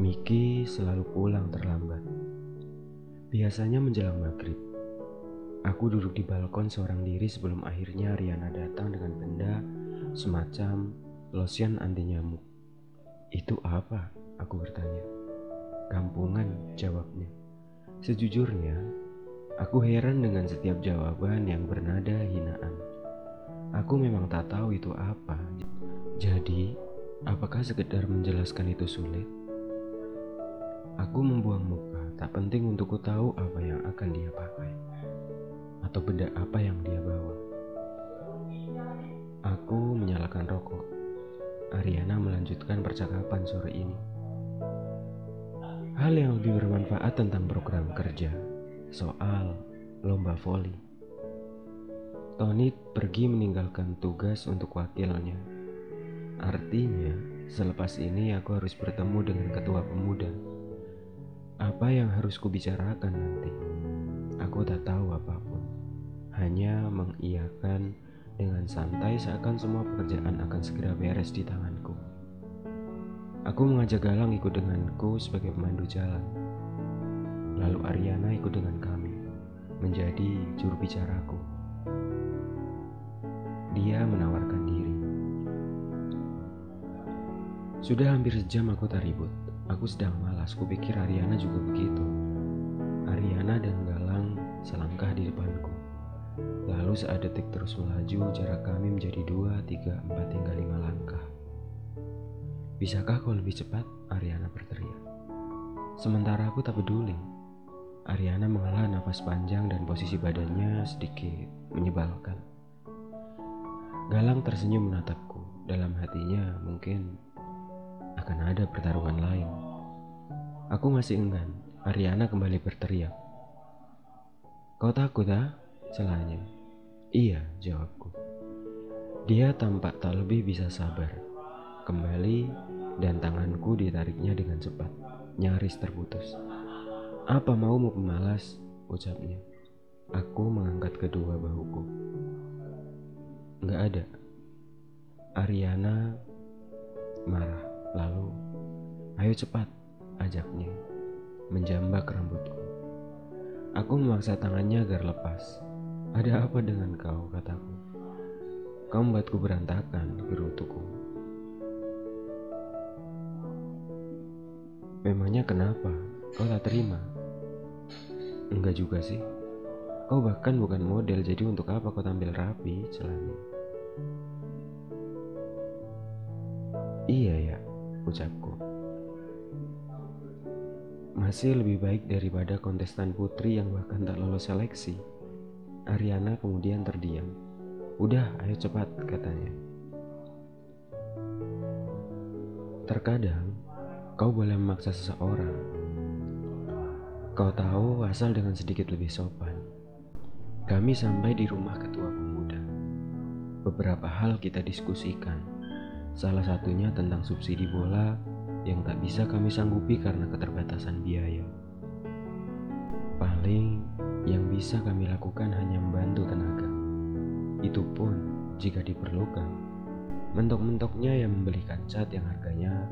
Miki selalu pulang terlambat. Biasanya menjelang maghrib. Aku duduk di balkon seorang diri sebelum akhirnya Riana datang dengan benda semacam lotion anti nyamuk. Itu apa? Aku bertanya. Kampungan, jawabnya. Sejujurnya, aku heran dengan setiap jawaban yang bernada hinaan. Aku memang tak tahu itu apa. Jadi, apakah sekedar menjelaskan itu sulit? Aku membuang muka, tak penting untukku tahu apa yang akan dia pakai atau benda apa yang dia bawa. Aku menyalakan rokok. Ariana melanjutkan percakapan sore ini. Hal yang lebih bermanfaat tentang program kerja, soal lomba voli. Tony pergi meninggalkan tugas untuk wakilnya. Artinya, selepas ini aku harus bertemu dengan ketua pemuda. Apa yang harus kubicarakan nanti? Aku tak tahu apa pun. Hanya mengiyakan dengan santai seakan semua pekerjaan akan segera beres di tanganku. Aku mengajak Galang ikut denganku sebagai pemandu jalan. Lalu Ariana ikut dengan kami, menjadi juru bicaraku. Dia menawarkan diri. Sudah hampir sejam aku tak ribut. Aku sedang malas, kupikir Ariana juga begitu. Ariana dan Galang selangkah di depanku. Lalu saat detik terus melaju, jarak kami menjadi dua, tiga, empat, hingga lima langkah. Bisakah kau lebih cepat? Ariana berteriak. Sementara aku tak peduli. Ariana menghela nafas panjang dan posisi badannya sedikit menyebalkan. Galang tersenyum menatapku. Dalam hatinya mungkin akan ada pertarungan lain. Aku masih enggan. Ariana kembali berteriak. Kau takut ah? Celahnya. Iya, jawabku. Dia tampak tak lebih bisa sabar. Kembali dan tanganku ditariknya dengan cepat, nyaris terputus. Apa maumu pemalas? ucapnya. Aku mengangkat kedua bahuku. Enggak ada. Ariana marah. Ayo cepat, ajaknya, menjambak rambutku. Aku memaksa tangannya agar lepas. Ada apa dengan kau, kataku. Kau membuatku berantakan, gerutuku. Memangnya kenapa? Kau tak terima? Enggak juga sih. Kau bahkan bukan model, jadi untuk apa kau tampil rapi, celahnya. Iya ya, ucapku. Masih lebih baik daripada kontestan putri yang bahkan tak lolos seleksi. Ariana kemudian terdiam. Udah, ayo cepat, katanya. Terkadang, kau boleh memaksa seseorang. Kau tahu asal dengan sedikit lebih sopan. Kami sampai di rumah ketua pemuda. Beberapa hal kita diskusikan Salah satunya tentang subsidi bola yang tak bisa kami sanggupi karena keterbatasan biaya. Paling yang bisa kami lakukan hanya membantu tenaga. Itu pun jika diperlukan. Mentok-mentoknya yang membelikan cat yang harganya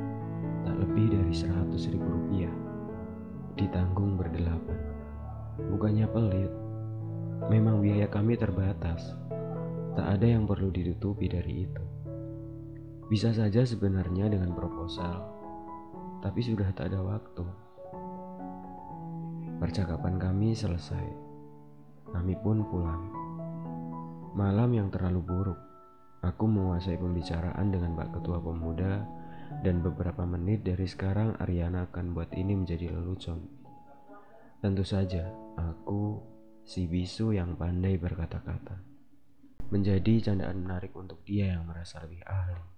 tak lebih dari seratus ribu rupiah. Ditanggung berdelapan. Bukannya pelit, memang biaya kami terbatas. Tak ada yang perlu ditutupi dari itu. Bisa saja sebenarnya dengan proposal, tapi sudah tak ada waktu. Percakapan kami selesai. Kami pun pulang. Malam yang terlalu buruk. Aku menguasai pembicaraan dengan Pak Ketua Pemuda dan beberapa menit dari sekarang Ariana akan buat ini menjadi lelucon. Tentu saja, aku si bisu yang pandai berkata-kata. Menjadi candaan menarik untuk dia yang merasa lebih ahli.